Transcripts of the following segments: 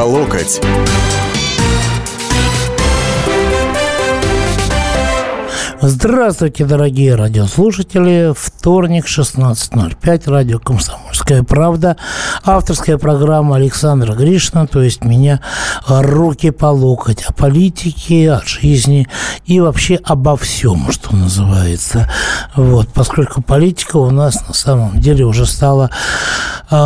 по локоть. Здравствуйте, дорогие радиослушатели. Вторник, 16.05, радио «Комсомольская правда». Авторская программа Александра Гришина, то есть меня руки по локоть. О политике, о жизни и вообще обо всем, что называется. Вот, поскольку политика у нас на самом деле уже стала э,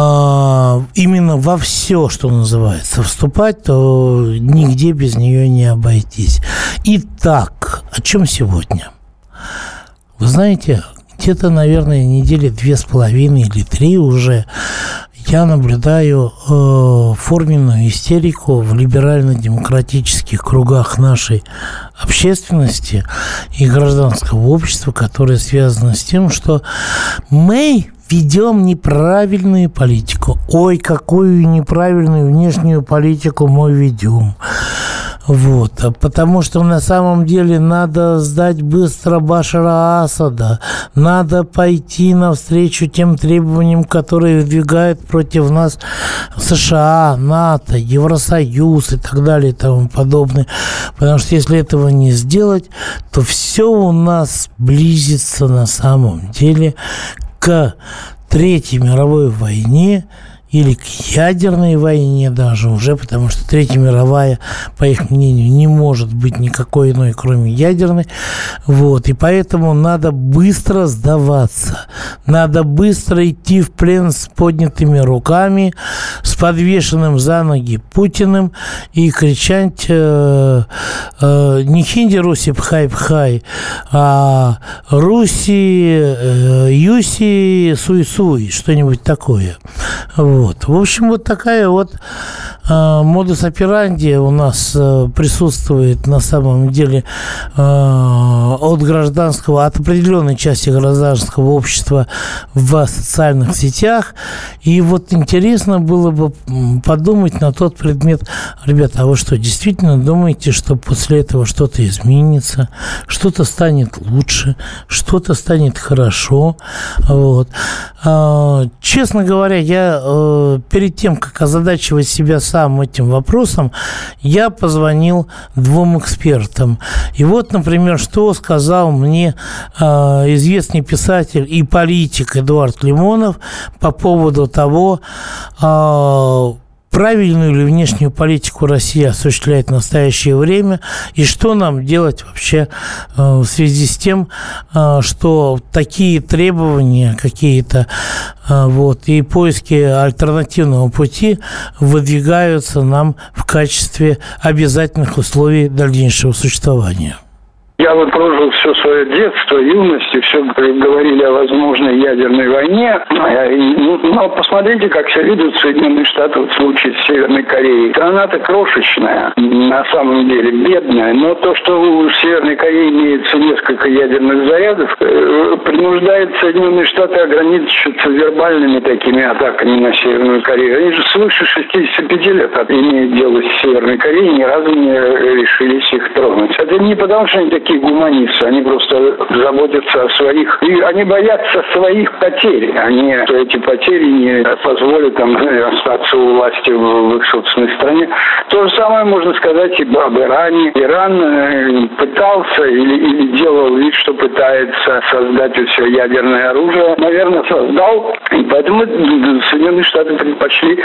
именно во все, что называется, вступать, то нигде без нее не обойтись. Итак, о чем сегодня? Вы знаете, где-то, наверное, недели две с половиной или три уже я наблюдаю э, форменную истерику в либерально-демократических кругах нашей общественности и гражданского общества, которая связана с тем, что мы ведем неправильную политику. Ой, какую неправильную внешнюю политику мы ведем. Вот. А потому что на самом деле надо сдать быстро Башара Асада, надо пойти навстречу тем требованиям, которые выдвигают против нас США, НАТО, Евросоюз и так далее и тому подобное. Потому что если этого не сделать, то все у нас близится на самом деле к Третьей мировой войне – или к ядерной войне даже уже, потому что Третья мировая, по их мнению, не может быть никакой иной, кроме ядерной. Вот. И поэтому надо быстро сдаваться. Надо быстро идти в плен с поднятыми руками, с подвешенным за ноги Путиным и кричать э, э, не хинди Руси пхай пхай, а Руси э, Юси суй суй, что-нибудь такое. Вот. Вот. В общем, вот такая вот э, модус операнди у нас э, присутствует на самом деле э, от гражданского, от определенной части гражданского общества в социальных сетях. И вот интересно было бы подумать на тот предмет, ребята, а вы что, действительно думаете, что после этого что-то изменится, что-то станет лучше, что-то станет хорошо? Вот. Э, честно говоря, я перед тем, как озадачивать себя сам этим вопросом, я позвонил двум экспертам. И вот, например, что сказал мне э, известный писатель и политик Эдуард Лимонов по поводу того, э, правильную ли внешнюю политику Россия осуществляет в настоящее время, и что нам делать вообще э, в связи с тем, э, что такие требования какие-то э, вот, и поиски альтернативного пути выдвигаются нам в качестве обязательных условий дальнейшего существования. Я вот прожил все свое детство, юность, и все говорили о возможной ядерной войне. Ну, но посмотрите, как себя ведут Соединенные Штаты в случае с Северной Кореей. Страна-то крошечная, на самом деле, бедная. Но то, что у Северной Кореи имеется несколько ядерных зарядов, э, принуждает Соединенные Штаты ограничиться вербальными такими атаками на Северную Корею. Они же свыше 65 лет имеют дело с Северной Кореей, ни разу не решились их тронуть. Это не потому, что они такие гуманисты, они просто заботятся о своих, и они боятся своих потерь, они что эти потери не позволят там остаться у власти в их собственной стране. То же самое можно сказать и об Иране. Иран э, пытался или, или делал вид, что пытается создать у себя ядерное оружие. Наверное, создал. И поэтому Соединенные Штаты предпочли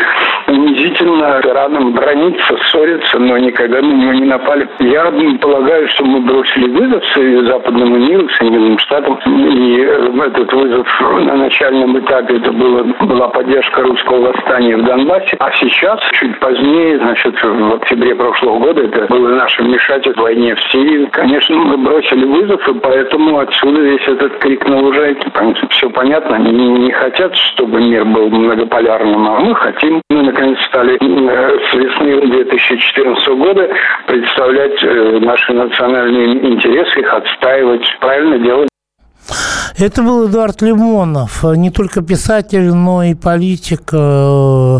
унизительно Ираном брониться, ссориться, но никогда на него не напали. Я полагаю, что мы бросили вызов западному миру, Соединенным Штатам. И э, этот вызов на начальном этапе это было, была поддержка русского восстания в Донбассе. А сейчас, чуть позднее, значит, в октябре прошлого года, это было наше вмешательство в войне в Сирии. Конечно, мы бросили вызов, и поэтому отсюда весь этот крик на лужайке. Все понятно, они не хотят, чтобы мир был многополярным, а мы хотим. Мы, наконец, стали э, с весны 2014 года представлять э, наши национальные интересы, их отстаивать. Правильно делать. Это был Эдуард Лимонов, не только писатель, но и политик, э, э,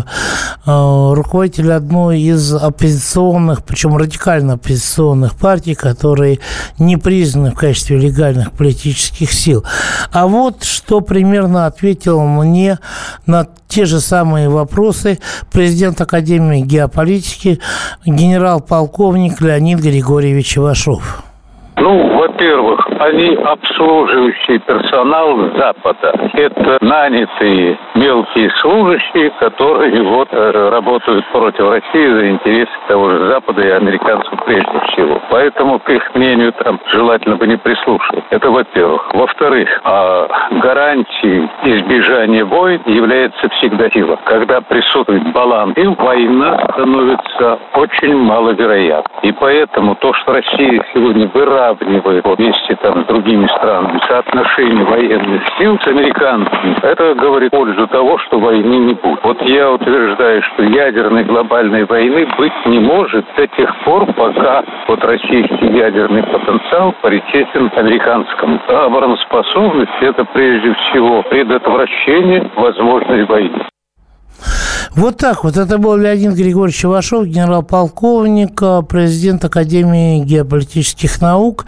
руководитель одной из оппозиционных, причем радикально оппозиционных партий, которые не признаны в качестве легальных политических сил. А вот что примерно ответил мне на те же самые вопросы президент Академии геополитики генерал-полковник Леонид Григорьевич Ивашов. Ну, во-первых, они обслуживающий персонал Запада. Это нанятые мелкие служащие, которые вот э, работают против России за интересы того же Запада и американцев прежде всего. Поэтому к их мнению там желательно бы не прислушиваться. Это во-первых. Во-вторых, а гарантией избежания войн является всегда сила. Когда присутствует баланс сил, война становится очень маловероятной. И поэтому то, что Россия сегодня выравнивает вместе там, с другими странами соотношение военных сил с американцами, это говорит пользу того, что войны не будет. Вот я утверждаю, что ядерной глобальной войны быть не может до тех пор, пока вот российский ядерный потенциал паритетен американскому. А обороноспособность – это прежде всего предотвращение возможной войны. Вот так вот. Это был Леонид Григорьевич Чевашов, генерал-полковник, э, президент Академии геополитических наук.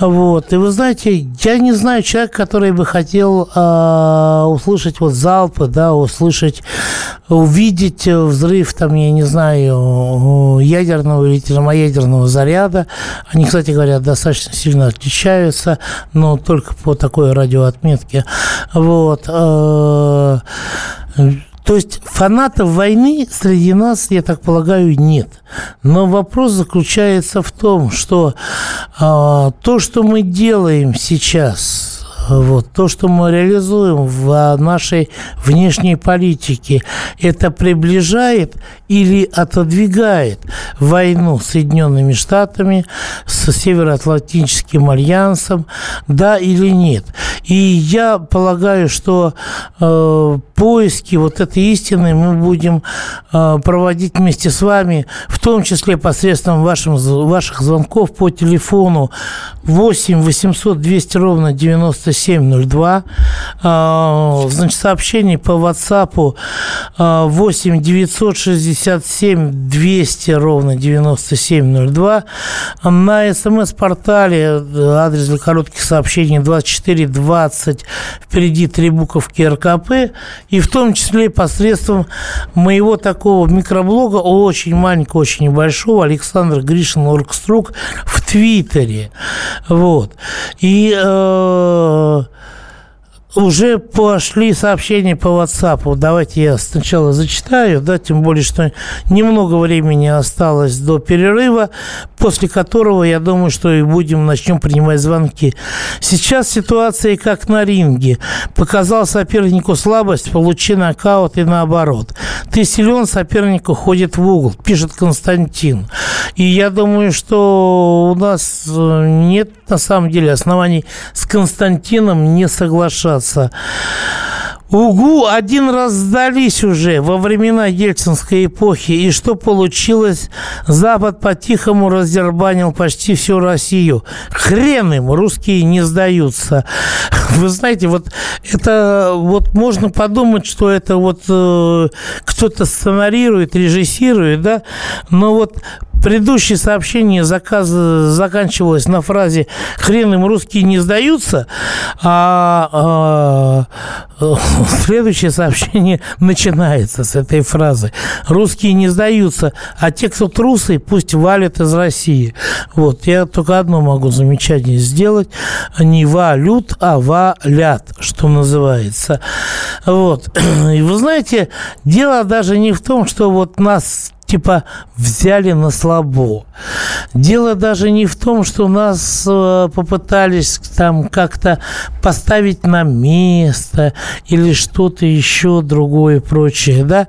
Вот. И вы знаете, я не знаю человека, который бы хотел э, услышать вот залпы, да, услышать, увидеть взрыв, там, я не знаю, ядерного или термоядерного заряда. Они, кстати говоря, достаточно сильно отличаются, но только по такой радиоотметке. Вот. Э, то есть фанатов войны среди нас, я так полагаю, нет. Но вопрос заключается в том, что э, то, что мы делаем сейчас, вот. То, что мы реализуем в нашей внешней политике, это приближает или отодвигает войну с Соединенными Штатами, с Североатлантическим альянсом, да или нет. И я полагаю, что э, поиски вот этой истины мы будем э, проводить вместе с вами, в том числе посредством вашим, ваших звонков по телефону 8 800 200 ровно 9702. Э, значит, сообщение по WhatsApp э, 8 967 200 ровно 9702. На смс-портале э, адрес для коротких сообщений 2420. Впереди три буковки РКП и в том числе посредством моего такого микроблога, очень маленького, очень небольшого, Александр Гришин Оргструк в Твиттере. Вот. И э, uh, уже пошли сообщения по WhatsApp. Давайте я сначала зачитаю, да, тем более, что немного времени осталось до перерыва, после которого, я думаю, что и будем, начнем принимать звонки. Сейчас ситуация как на ринге. Показал сопернику слабость, получи нокаут и наоборот. Ты силен, соперник уходит в угол, пишет Константин. И я думаю, что у нас э, нет на самом деле оснований с Константином не соглашаться оказаться. УГУ один раз сдались уже во времена ельцинской эпохи. И что получилось? Запад по-тихому раздербанил почти всю Россию. Хрен им, русские не сдаются. Вы знаете, вот это вот можно подумать, что это вот э, кто-то сценарирует, режиссирует, да, но вот предыдущее сообщение заказ, заканчивалось на фразе «хрен им русские не сдаются», а, а следующее сообщение начинается с этой фразы «русские не сдаются, а те, кто трусы, пусть валят из России». Вот, я только одно могу замечание сделать. Не валют, а валят, что называется. Вот. И вы знаете, дело даже не в том, что вот нас типа взяли на слабо. Дело даже не в том, что нас э, попытались там как-то поставить на место или что-то еще другое прочее, да.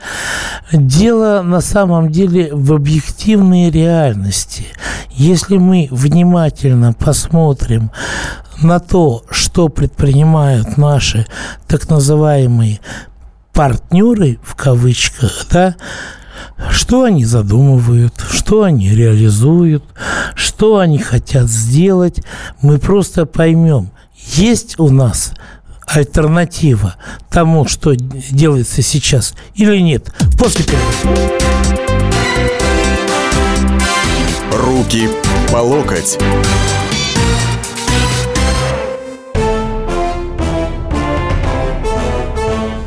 Дело на самом деле в объективной реальности. Если мы внимательно посмотрим на то, что предпринимают наши так называемые партнеры в кавычках, да, что они задумывают, что они реализуют, что они хотят сделать, мы просто поймем, есть у нас альтернатива тому, что делается сейчас, или нет? После перерыва. Руки по локоть.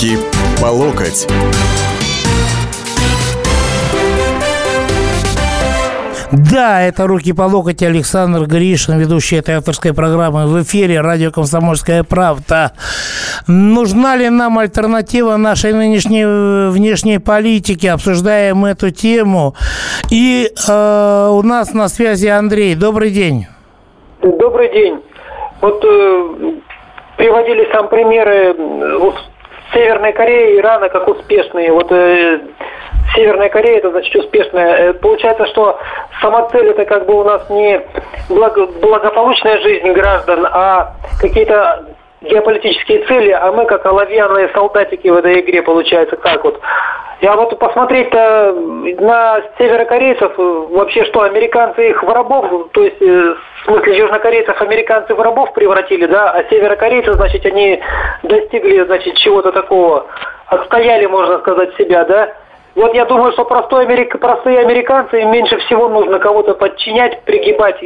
Руки по локоть. Да, это «Руки по локоть» Александр Гришин, ведущий этой авторской программы в эфире радио «Комсомольская правда». Нужна ли нам альтернатива нашей нынешней э, внешней политике? Обсуждаем эту тему. И э, у нас на связи Андрей. Добрый день. Добрый день. Вот э, приводили сам примеры Северной Кореи и Ирана как успешные. Вот э, Северная Корея это значит успешная. Э, получается, что сама цель это как бы у нас не благо, благополучная жизнь граждан, а какие-то геополитические цели, а мы как оловянные солдатики в этой игре, получается, как вот. Я вот посмотреть-то на северокорейцев, вообще что, американцы их в рабов, то есть, э, в смысле, южнокорейцев американцы в рабов превратили, да, а северокорейцы, значит, они достигли, значит, чего-то такого, отстояли, можно сказать, себя, да. Вот я думаю, что простой америк... простые американцы им меньше всего нужно кого-то подчинять, пригибать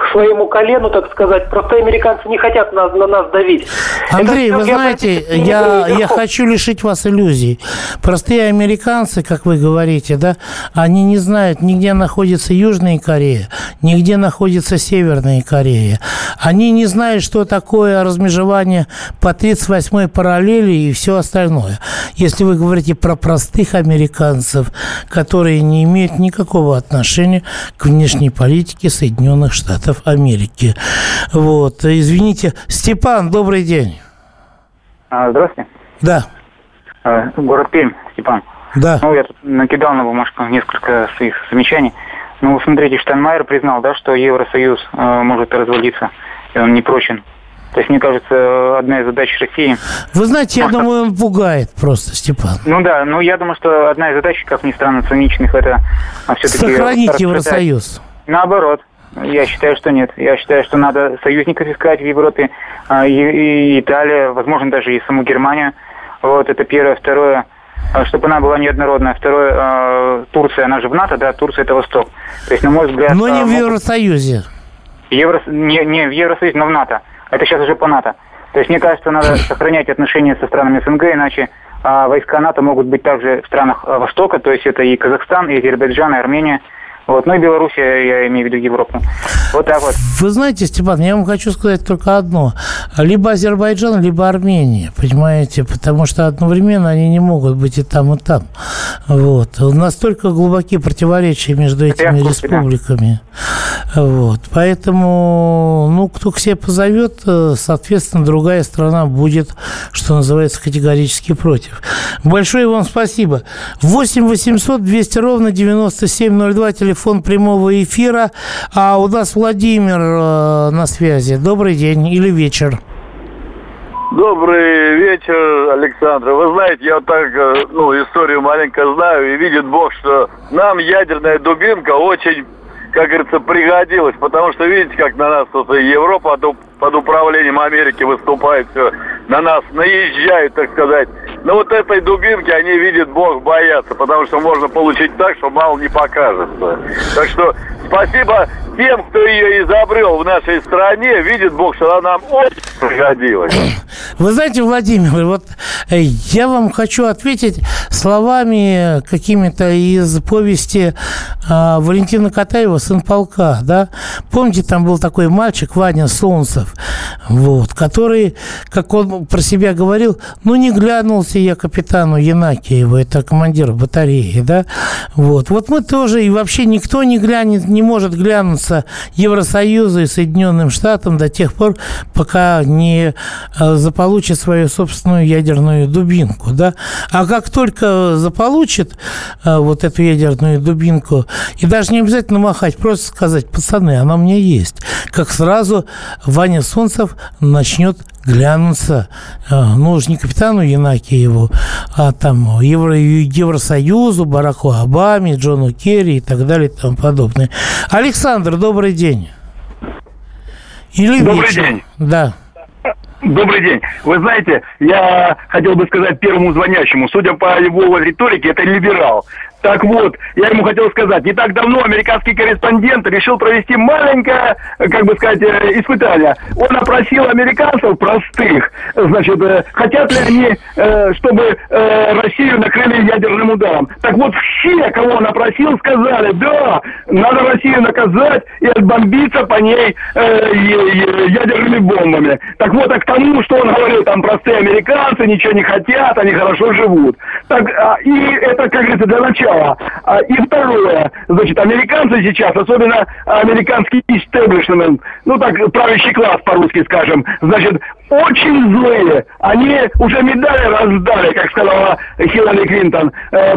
к своему колену, так сказать. Просто американцы не хотят на, на нас давить. Андрей, Это, вы знаете, я, я хочу лишить вас иллюзий. Простые американцы, как вы говорите, да, они не знают, нигде находится Южная Корея, нигде находится Северная Корея. Они не знают, что такое размежевание по 38-й параллели и все остальное. Если вы говорите про простых американцев, которые не имеют никакого отношения к внешней политике Соединенных Штатов Штатов Америки. Вот. Извините. Степан, добрый день. А, здравствуйте. Да. А, город Пермь, Степан. Да. Ну, я тут накидал на бумажку несколько своих замечаний. Ну, смотрите, Штайнмайер признал, да, что Евросоюз э, может развалиться, и он не прочен. То есть, мне кажется, одна из задач России... Вы знаете, я может, думаю, он пугает просто, Степан. Ну да, ну я думаю, что одна из задач, как ни странно, циничных, это все-таки... Сохранить Евросоюз. Наоборот, я считаю, что нет. Я считаю, что надо союзников искать в Европе, а, и, Италия, возможно, даже и саму Германию. Вот, это первое. Второе, а, чтобы она была неоднородная. Второе, а, Турция, она же в НАТО, да, Турция это Восток. То есть, на мой взгляд... Но не в Евросоюзе. Евро, не, не в Евросоюзе, но в НАТО. Это сейчас уже по НАТО. То есть, мне кажется, надо сохранять отношения со странами СНГ, иначе войска НАТО могут быть также в странах Востока, то есть это и Казахстан, и Азербайджан, и Армения – вот. Ну и Белоруссия, я имею в виду Европу. Вот так вот. Вы знаете, Степан, я вам хочу сказать только одно. Либо Азербайджан, либо Армения, понимаете? Потому что одновременно они не могут быть и там, и там. Вот. Настолько глубокие противоречия между этими курсе, республиками. Да. Вот. Поэтому, ну, кто к себе позовет, э, соответственно, другая страна будет, что называется, категорически против. Большое вам спасибо. 8 800 200 ровно 9702, телефон телефон прямого эфира. А у нас Владимир э, на связи. Добрый день или вечер. Добрый вечер, Александр. Вы знаете, я так, э, ну, историю маленько знаю, и видит Бог, что нам ядерная дубинка очень, как говорится, пригодилась, потому что видите, как на нас тут Европа под управлением Америки выступает, все на нас наезжают, так сказать. Но вот этой дубинки они, видят Бог, боятся, потому что можно получить так, что мало не покажется. Так что спасибо тем, кто ее изобрел в нашей стране. Видит Бог, что она нам очень пригодилась. Вы знаете, Владимир, вот э, я вам хочу ответить словами какими-то из повести э, Валентина Катаева «Сын полка». Да? Помните, там был такой мальчик, Ваня Солнцев, вот, который, как он про себя говорил, ну, не глянулся я капитану Янакиеву, это командир батареи, да, вот. Вот мы тоже, и вообще никто не глянет, не может глянуться довериться Евросоюзу и Соединенным Штатам до тех пор, пока не э, заполучит свою собственную ядерную дубинку. Да? А как только заполучит э, вот эту ядерную дубинку, и даже не обязательно махать, просто сказать, пацаны, она у меня есть, как сразу Ваня Солнцев начнет глянуться, э, ну уж не капитану Янакиеву, а там Евро, Евросоюзу, Бараку Обаме, Джону Керри и так далее и тому подобное. Александр, добрый день. Или добрый вечер. день. Да. Добрый день. Вы знаете, я хотел бы сказать первому звонящему, судя по его риторике, это либерал. Так вот, я ему хотел сказать, не так давно американский корреспондент решил провести маленькое, как бы сказать, э, испытание. Он опросил американцев простых, значит, э, хотят ли они, э, чтобы Россию накрыли ядерным ударом. Так вот, все, кого он опросил, сказали, да, надо Россию наказать и отбомбиться по ней ядерными бомбами. Так вот, а к тому, что он говорил, там простые американцы ничего не хотят, они хорошо живут. Так, а, и это, как говорится, для начала сначала. А, и второе, значит, американцы сейчас, особенно американский истеблишмент, ну так, правящий класс по-русски скажем, значит, очень злые. Они уже медали раздали, как сказала Хиллари Клинтон, э,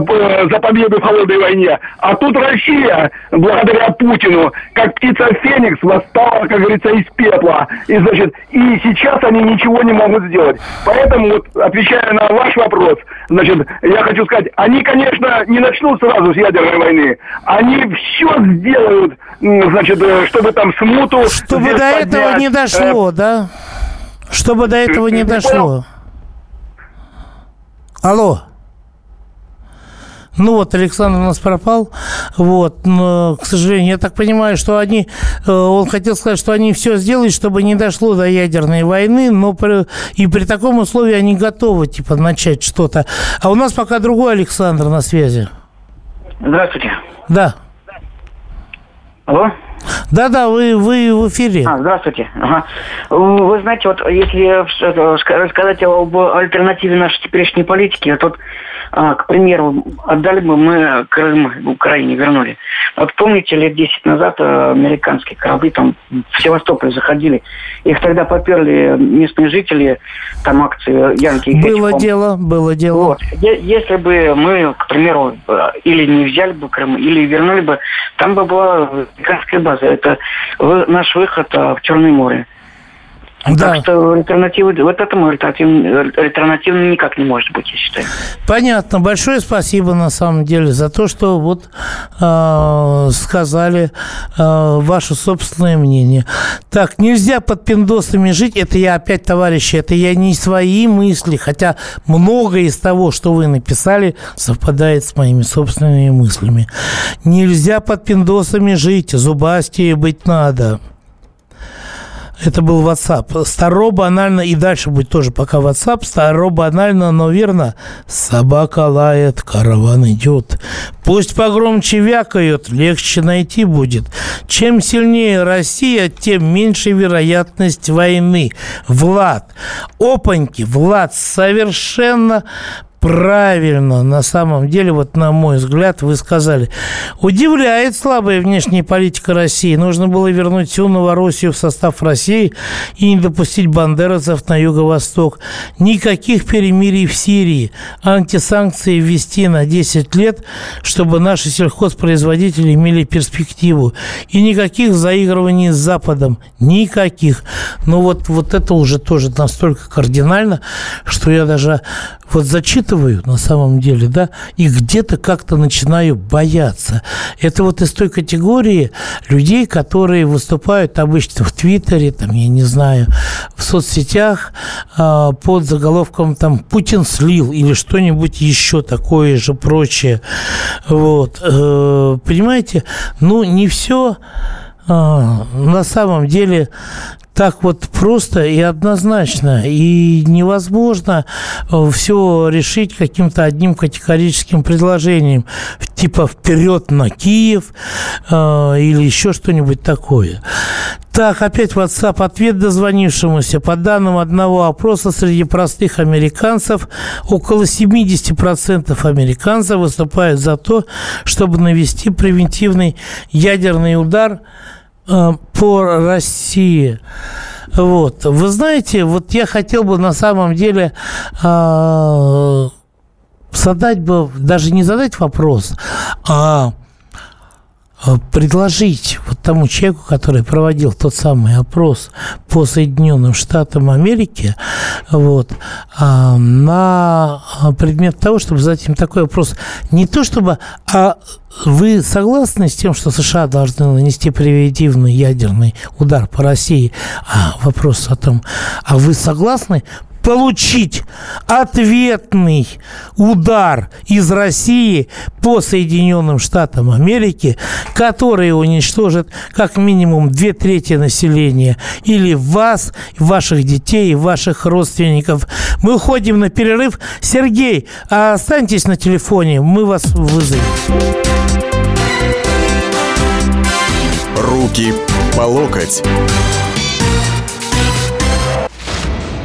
за победу в холодной войне. А тут Россия, благодаря Путину, как птица Феникс, восстала, как говорится, из пепла. И, значит, и сейчас они ничего не могут сделать. Поэтому, вот, отвечая на ваш вопрос, значит, я хочу сказать, они, конечно, не начнут сразу с ядерной войны. Они все сделают, значит, э, чтобы там смуту... Чтобы до поднять, этого не дошло, э, да? Чтобы до этого не дошло. Алло. Ну вот, Александр у нас пропал. Вот, но, к сожалению, я так понимаю, что они, э, он хотел сказать, что они все сделают, чтобы не дошло до ядерной войны, но при, и при таком условии они готовы, типа, начать что-то. А у нас пока другой Александр на связи. Здравствуйте. Да. Алло? Да-да, вы, вы в эфире. А, здравствуйте. Ага. Вы знаете, вот если рассказать об альтернативе нашей теперешней политики, то а, к примеру, отдали бы мы Крым Украине, вернули. Вот помните, лет 10 назад э, американские корабли там в Севастополь заходили. Их тогда поперли местные жители, там акции Янки Было Хэтч, дело, было дело. Вот. Если бы мы, к примеру, э, или не взяли бы Крым, или вернули бы, там бы была американская база. Это наш выход э, в Черное море. Да. Так что альтернативы, вот этому альтернативы никак не может быть, я считаю. Понятно. Большое спасибо, на самом деле, за то, что вот э, сказали э, ваше собственное мнение. Так, нельзя под пиндосами жить. Это я опять, товарищи, это я не свои мысли, хотя многое из того, что вы написали, совпадает с моими собственными мыслями. Нельзя под пиндосами жить, зубастее быть надо. Это был WhatsApp. Старо, банально, и дальше будет тоже пока WhatsApp. Старо, банально, но верно. Собака лает, караван идет. Пусть погромче вякают, легче найти будет. Чем сильнее Россия, тем меньше вероятность войны. Влад. Опаньки, Влад, совершенно правильно, на самом деле, вот на мой взгляд, вы сказали. Удивляет слабая внешняя политика России. Нужно было вернуть всю Новороссию в состав России и не допустить бандеровцев на юго-восток. Никаких перемирий в Сирии. Антисанкции ввести на 10 лет, чтобы наши сельхозпроизводители имели перспективу. И никаких заигрываний с Западом. Никаких. Но вот, вот это уже тоже настолько кардинально, что я даже вот зачитываю на самом деле, да, и где-то как-то начинаю бояться. Это вот из той категории людей, которые выступают обычно в Твиттере, там, я не знаю, в соцсетях э, под заголовком там «Путин слил» или что-нибудь еще такое же прочее. Вот. Э, понимаете, ну, не все а, на самом деле так вот просто и однозначно. И невозможно э, все решить каким-то одним категорическим предложением. Типа вперед на Киев э, или еще что-нибудь такое. Так, опять WhatsApp. Ответ дозвонившемуся. По данным одного опроса среди простых американцев, около 70% американцев выступают за то, чтобы навести превентивный ядерный удар – по России. Вот. Вы знаете, вот я хотел бы на самом деле э, задать бы, даже не задать вопрос, а Э, предложить вот тому человеку, который проводил тот самый опрос по Соединенным Штатам Америки, вот, а, на предмет того, чтобы задать им такой вопрос, не то чтобы, а вы согласны с тем, что США должны нанести превентивный ядерный удар по России? А вопрос о том, а вы согласны получить ответный удар из России по Соединенным Штатам Америки, который уничтожит как минимум две трети населения или вас, ваших детей, ваших родственников. Мы уходим на перерыв. Сергей, останьтесь на телефоне, мы вас вызовем. Руки по локоть.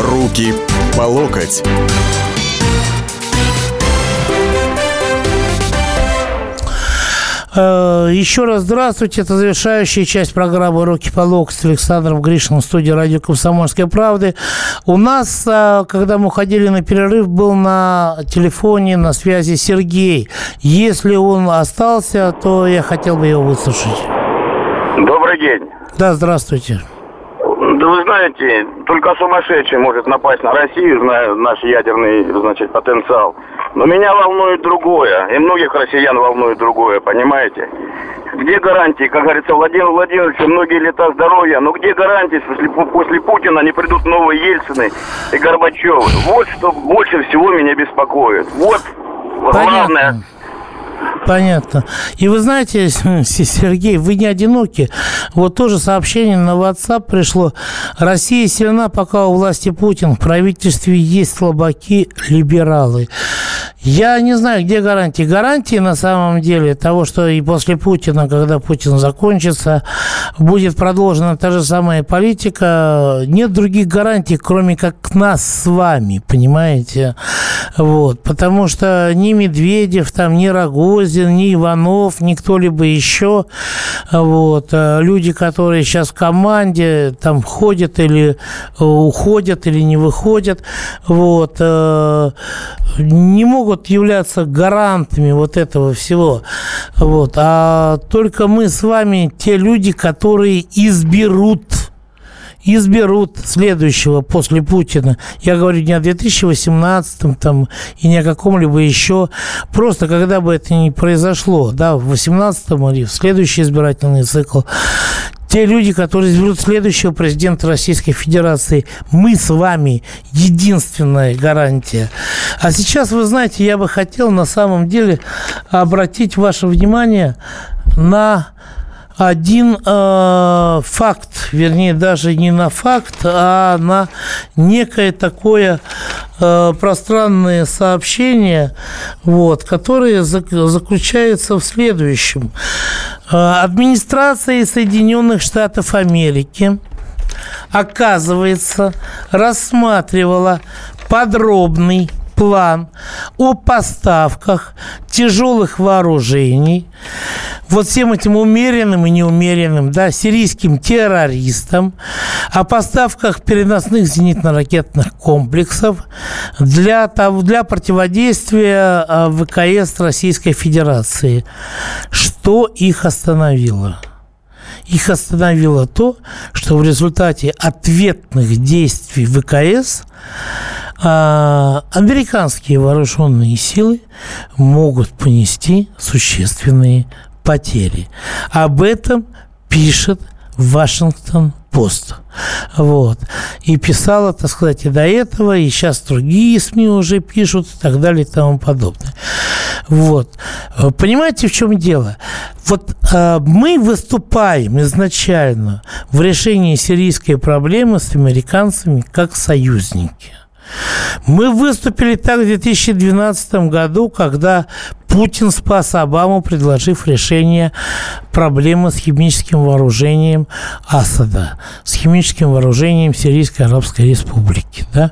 Руки по локоть. Э, еще раз здравствуйте. Это завершающая часть программы «Руки по локоть» с Александром Гришиным в студии радио «Комсомольской правды». У нас, э, когда мы уходили на перерыв, был на телефоне на связи Сергей. Если он остался, то я хотел бы его выслушать. Добрый день. Да, здравствуйте. Да вы знаете, только сумасшедший может напасть на Россию, зная наш ядерный, значит, потенциал. Но меня волнует другое, и многих россиян волнует другое, понимаете? Где гарантии, как говорится, Владимир Владимирович, многие лета здоровья, но где гарантии, если после Путина не придут новые Ельцины и Горбачевы? Вот что больше всего меня беспокоит. Вот Понятно. главное Понятно. И вы знаете, Сергей, вы не одиноки. Вот тоже сообщение на WhatsApp пришло. Россия сильна, пока у власти Путин. В правительстве есть слабаки, либералы. Я не знаю, где гарантии. Гарантии на самом деле того, что и после Путина, когда Путин закончится, будет продолжена та же самая политика. Нет других гарантий, кроме как нас с вами, понимаете? Вот. Потому что ни Медведев, там, ни Рогозин, ни Иванов, ни кто-либо еще, вот, э, люди, которые сейчас в команде, там, ходят или э, уходят, или не выходят, вот, э, не могут являться гарантами вот этого всего. Вот. А только мы с вами те люди, которые изберут изберут следующего после Путина. Я говорю не о 2018 там, и не о каком-либо еще. Просто когда бы это ни произошло, да, в 2018 или в следующий избирательный цикл, те люди, которые изберут следующего президента Российской Федерации, мы с вами единственная гарантия. А сейчас, вы знаете, я бы хотел на самом деле обратить ваше внимание на один э, факт, вернее, даже не на факт, а на некое такое э, пространное сообщение, вот, которое заключается в следующем. Э, администрация Соединенных Штатов Америки, оказывается, рассматривала подробный план о поставках тяжелых вооружений вот всем этим умеренным и неумеренным, да, сирийским террористам, о поставках переносных зенитно-ракетных комплексов для, для противодействия а, ВКС Российской Федерации. Что их остановило? Их остановило то, что в результате ответных действий ВКС а, американские вооруженные силы могут понести существенные потери. Об этом пишет Вашингтон пост. Вот. И писала, так сказать, и до этого, и сейчас другие СМИ уже пишут и так далее и тому подобное. Вот. Понимаете, в чем дело? Вот э, мы выступаем изначально в решении сирийской проблемы с американцами как союзники. Мы выступили так в 2012 году, когда Путин спас Обаму, предложив решение проблемы с химическим вооружением Асада, с химическим вооружением Сирийской Арабской Республики. Да?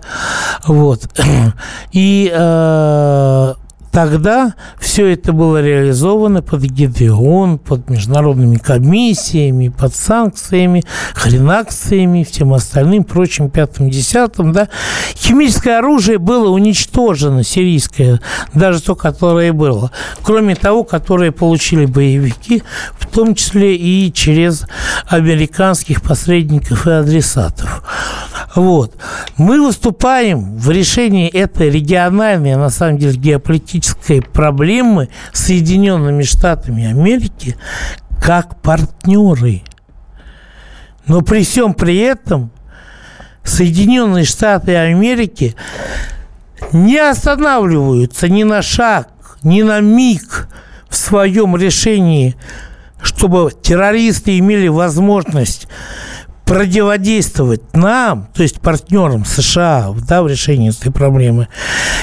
Вот. И э, Тогда все это было реализовано под эгидой под международными комиссиями, под санкциями, хренакциями, всем остальным, прочим, пятым, десятым, да. Химическое оружие было уничтожено, сирийское, даже то, которое было, кроме того, которое получили боевики, в том числе и через американских посредников и адресатов. Вот. Мы выступаем в решении этой региональной, на самом деле, геополитической проблемы с Соединенными Штатами Америки как партнеры. Но при всем при этом Соединенные Штаты Америки не останавливаются ни на шаг, ни на миг в своем решении, чтобы террористы имели возможность противодействовать нам, то есть партнерам США да, в решении этой проблемы,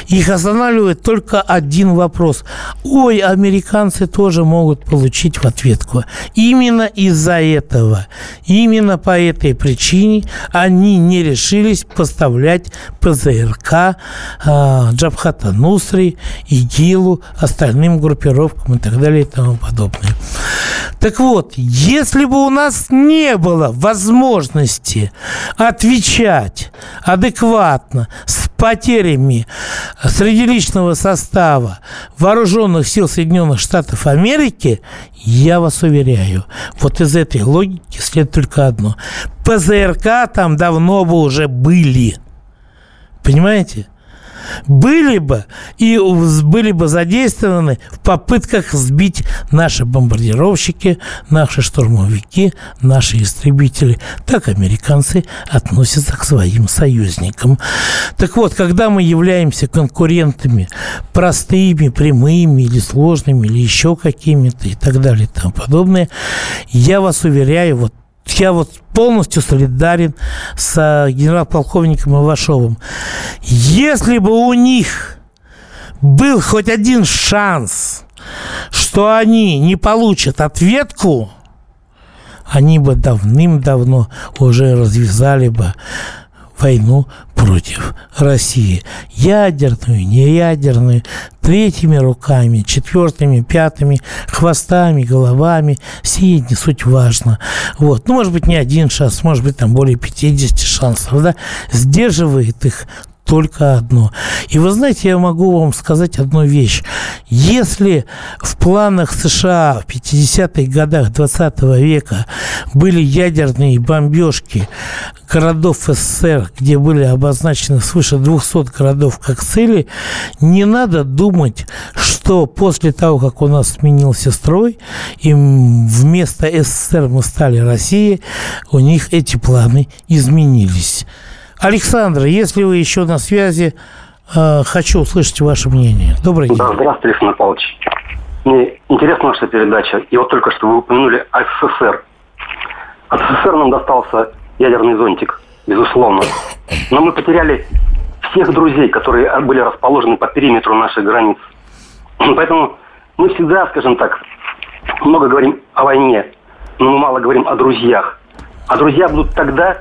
их останавливает только один вопрос. Ой, американцы тоже могут получить в ответку. Именно из-за этого, именно по этой причине они не решились поставлять ПЗРК э, Джабхата Нусри, ИГИЛу, остальным группировкам и так далее и тому подобное. Так вот, если бы у нас не было возможности отвечать адекватно с потерями среди личного состава вооруженных сил Соединенных Штатов Америки, я вас уверяю, вот из этой логики следует только одно. ПЗРК там давно бы уже были. Понимаете? Были бы и были бы задействованы в попытках сбить наши бомбардировщики, наши штурмовики, наши истребители. Так американцы относятся к своим союзникам. Так вот, когда мы являемся конкурентами простыми, прямыми или сложными, или еще какими-то и так далее и тому подобное, я вас уверяю, вот я вот полностью солидарен с э, генерал-полковником Ивашовым. Если бы у них был хоть один шанс, что они не получат ответку, они бы давным-давно уже развязали бы войну против России. Ядерную, неядерную, третьими руками, четвертыми, пятыми, хвостами, головами. Сие не суть важно. Вот. Ну, может быть, не один шанс, может быть, там более 50 шансов. Да? Сдерживает их только одно. И вы знаете, я могу вам сказать одну вещь. Если в планах США в 50-х годах 20 века были ядерные бомбежки городов СССР, где были обозначены свыше 200 городов как цели, не надо думать, что после того, как у нас сменился строй, и вместо СССР мы стали Россией, у них эти планы изменились. Александр, если вы еще на связи, э, хочу услышать ваше мнение. Добрый день. Да, здравствуйте, Александр Павлович. Мне интересна ваша передача. И вот только что вы упомянули СССР. От СССР нам достался ядерный зонтик, безусловно. Но мы потеряли всех друзей, которые были расположены по периметру наших границ. Поэтому мы всегда, скажем так, много говорим о войне, но мы мало говорим о друзьях. А друзья будут тогда,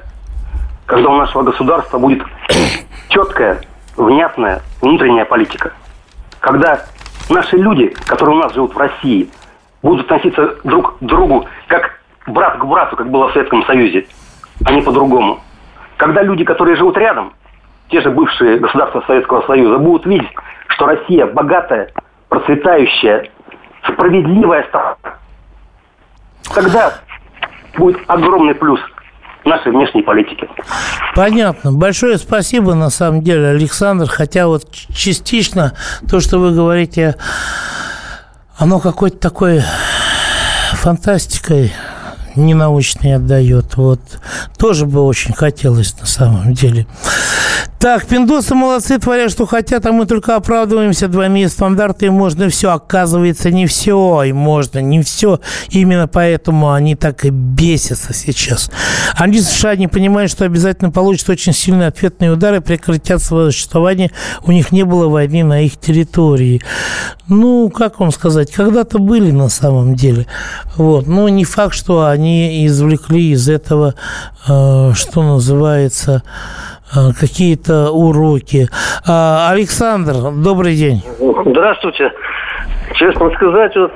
когда у нашего государства будет четкая, внятная внутренняя политика. Когда наши люди, которые у нас живут в России, будут относиться друг к другу как брат к брату, как было в Советском Союзе, а не по-другому. Когда люди, которые живут рядом, те же бывшие государства Советского Союза, будут видеть, что Россия богатая, процветающая, справедливая страна, тогда будет огромный плюс нашей внешней политики. Понятно. Большое спасибо, на самом деле, Александр. Хотя вот частично то, что вы говорите, оно какой-то такой фантастикой ненаучной отдает. Вот тоже бы очень хотелось на самом деле. Так, пиндосы молодцы, творят, что хотят, а мы только оправдываемся. Двойные стандарты, и можно все. Оказывается, не все, и можно не все. Именно поэтому они так и бесятся сейчас. Они США не понимают, что обязательно получат очень сильные ответные удары, прекратят свое существование. У них не было войны на их территории. Ну, как вам сказать, когда-то были на самом деле. Вот. Но не факт, что они извлекли из этого, э, что называется, какие-то уроки. А, Александр, добрый день. Здравствуйте. Честно сказать, вот,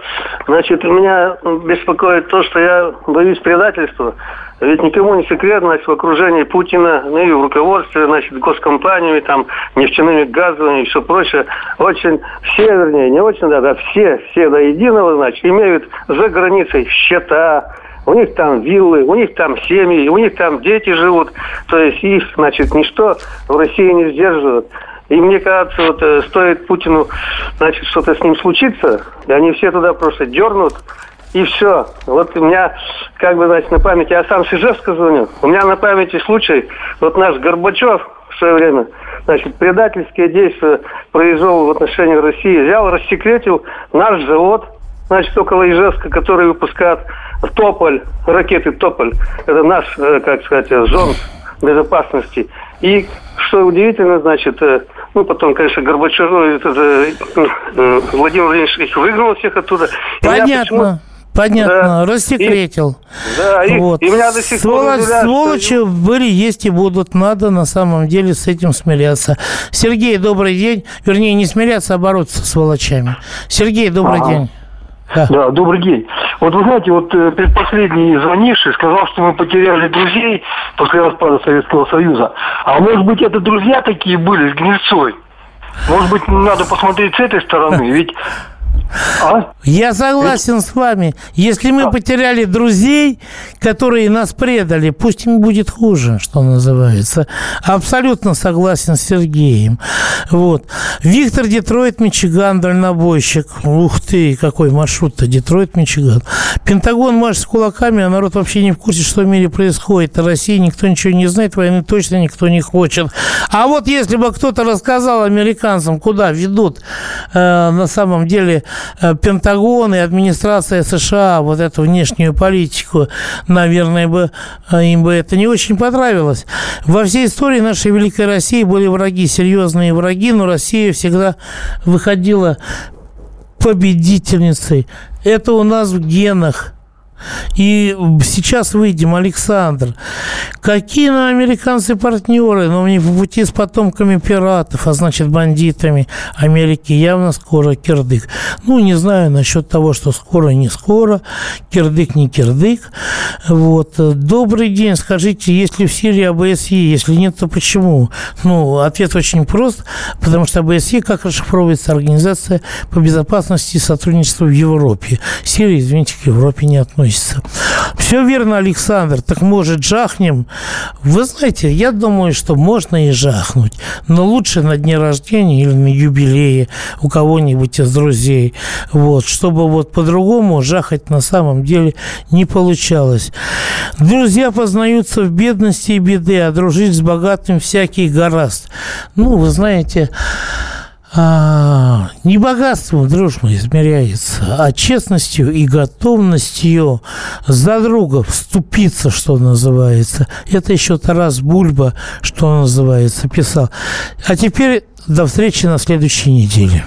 значит, меня беспокоит то, что я боюсь предательства. Ведь никому не секрет, значит, в окружении Путина, ну и в руководстве, значит, госкомпаниями, там, нефтяными газовыми и все прочее, очень все, вернее, не очень, да, да, все, все до единого, значит, имеют за границей счета, у них там виллы, у них там семьи, у них там дети живут. То есть их, значит, ничто в России не сдерживает. И мне кажется, вот э, стоит Путину, значит, что-то с ним случиться, и они все туда просто дернут, и все. Вот у меня, как бы, значит, на памяти, я сам с Ижевска звоню, у меня на памяти случай, вот наш Горбачев в свое время, значит, предательские действия произвел в отношении России, взял, рассекретил наш завод, значит, около Ижевска, который выпускает Тополь, ракеты Тополь. Это наш, э, как сказать, зон безопасности. И что удивительно, значит, э, ну, потом, конечно, Горбачев, ну, э, Владимир Владимирович их выгнал всех оттуда. Понятно. Понятно, да. рассекретил. И, да, и, вот. и меня до сих Сволочь, пор Сволочи что... были, есть и будут. Надо на самом деле с этим смиряться. Сергей, добрый день. Вернее, не смиряться, а бороться с сволочами. Сергей, добрый ага. день. Да. да, добрый день. Вот вы знаете, вот э, предпоследний звонивший сказал, что мы потеряли друзей после распада Советского Союза. А может быть, это друзья такие были с гнильцой? Может быть, надо посмотреть с этой стороны, ведь а? Я согласен с вами. Если мы а? потеряли друзей, которые нас предали, пусть им будет хуже, что называется. Абсолютно согласен с Сергеем. Вот. Виктор Детройт, Мичиган, дальнобойщик. Ух ты, какой маршрут-то, Детройт, Мичиган. Пентагон машет с кулаками, а народ вообще не в курсе, что в мире происходит. В России никто ничего не знает, войны точно никто не хочет. А вот если бы кто-то рассказал американцам, куда ведут э, на самом деле Пентагон и администрация США вот эту внешнюю политику, наверное, бы э, им бы это не очень понравилось. Во всей истории нашей великой России были враги, серьезные враги, но Россия всегда выходила победительницей. Это у нас в генах – и сейчас выйдем, Александр. Какие нам американцы партнеры? Но ну, не по пути с потомками пиратов, а значит бандитами Америки явно скоро кирдык. Ну, не знаю насчет того, что скоро, не скоро. Кирдык, не кирдык. Вот. Добрый день. Скажите, есть ли в Сирии АБСЕ? Если нет, то почему? Ну, ответ очень прост. Потому что АБСЕ, как расшифровывается Организация по безопасности и сотрудничеству в Европе. Сирия, извините, к Европе не относится относится. Все верно, Александр. Так может, жахнем? Вы знаете, я думаю, что можно и жахнуть. Но лучше на дне рождения или на юбилее у кого-нибудь из друзей. Вот, чтобы вот по-другому жахать на самом деле не получалось. Друзья познаются в бедности и беды, а дружить с богатым всякий гораст. Ну, вы знаете, а, не богатством дружба измеряется, а честностью и готовностью за друга вступиться, что называется. Это еще Тарас Бульба, что называется, писал. А теперь до встречи на следующей неделе.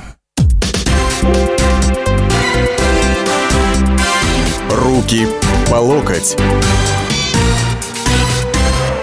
Руки по локоть.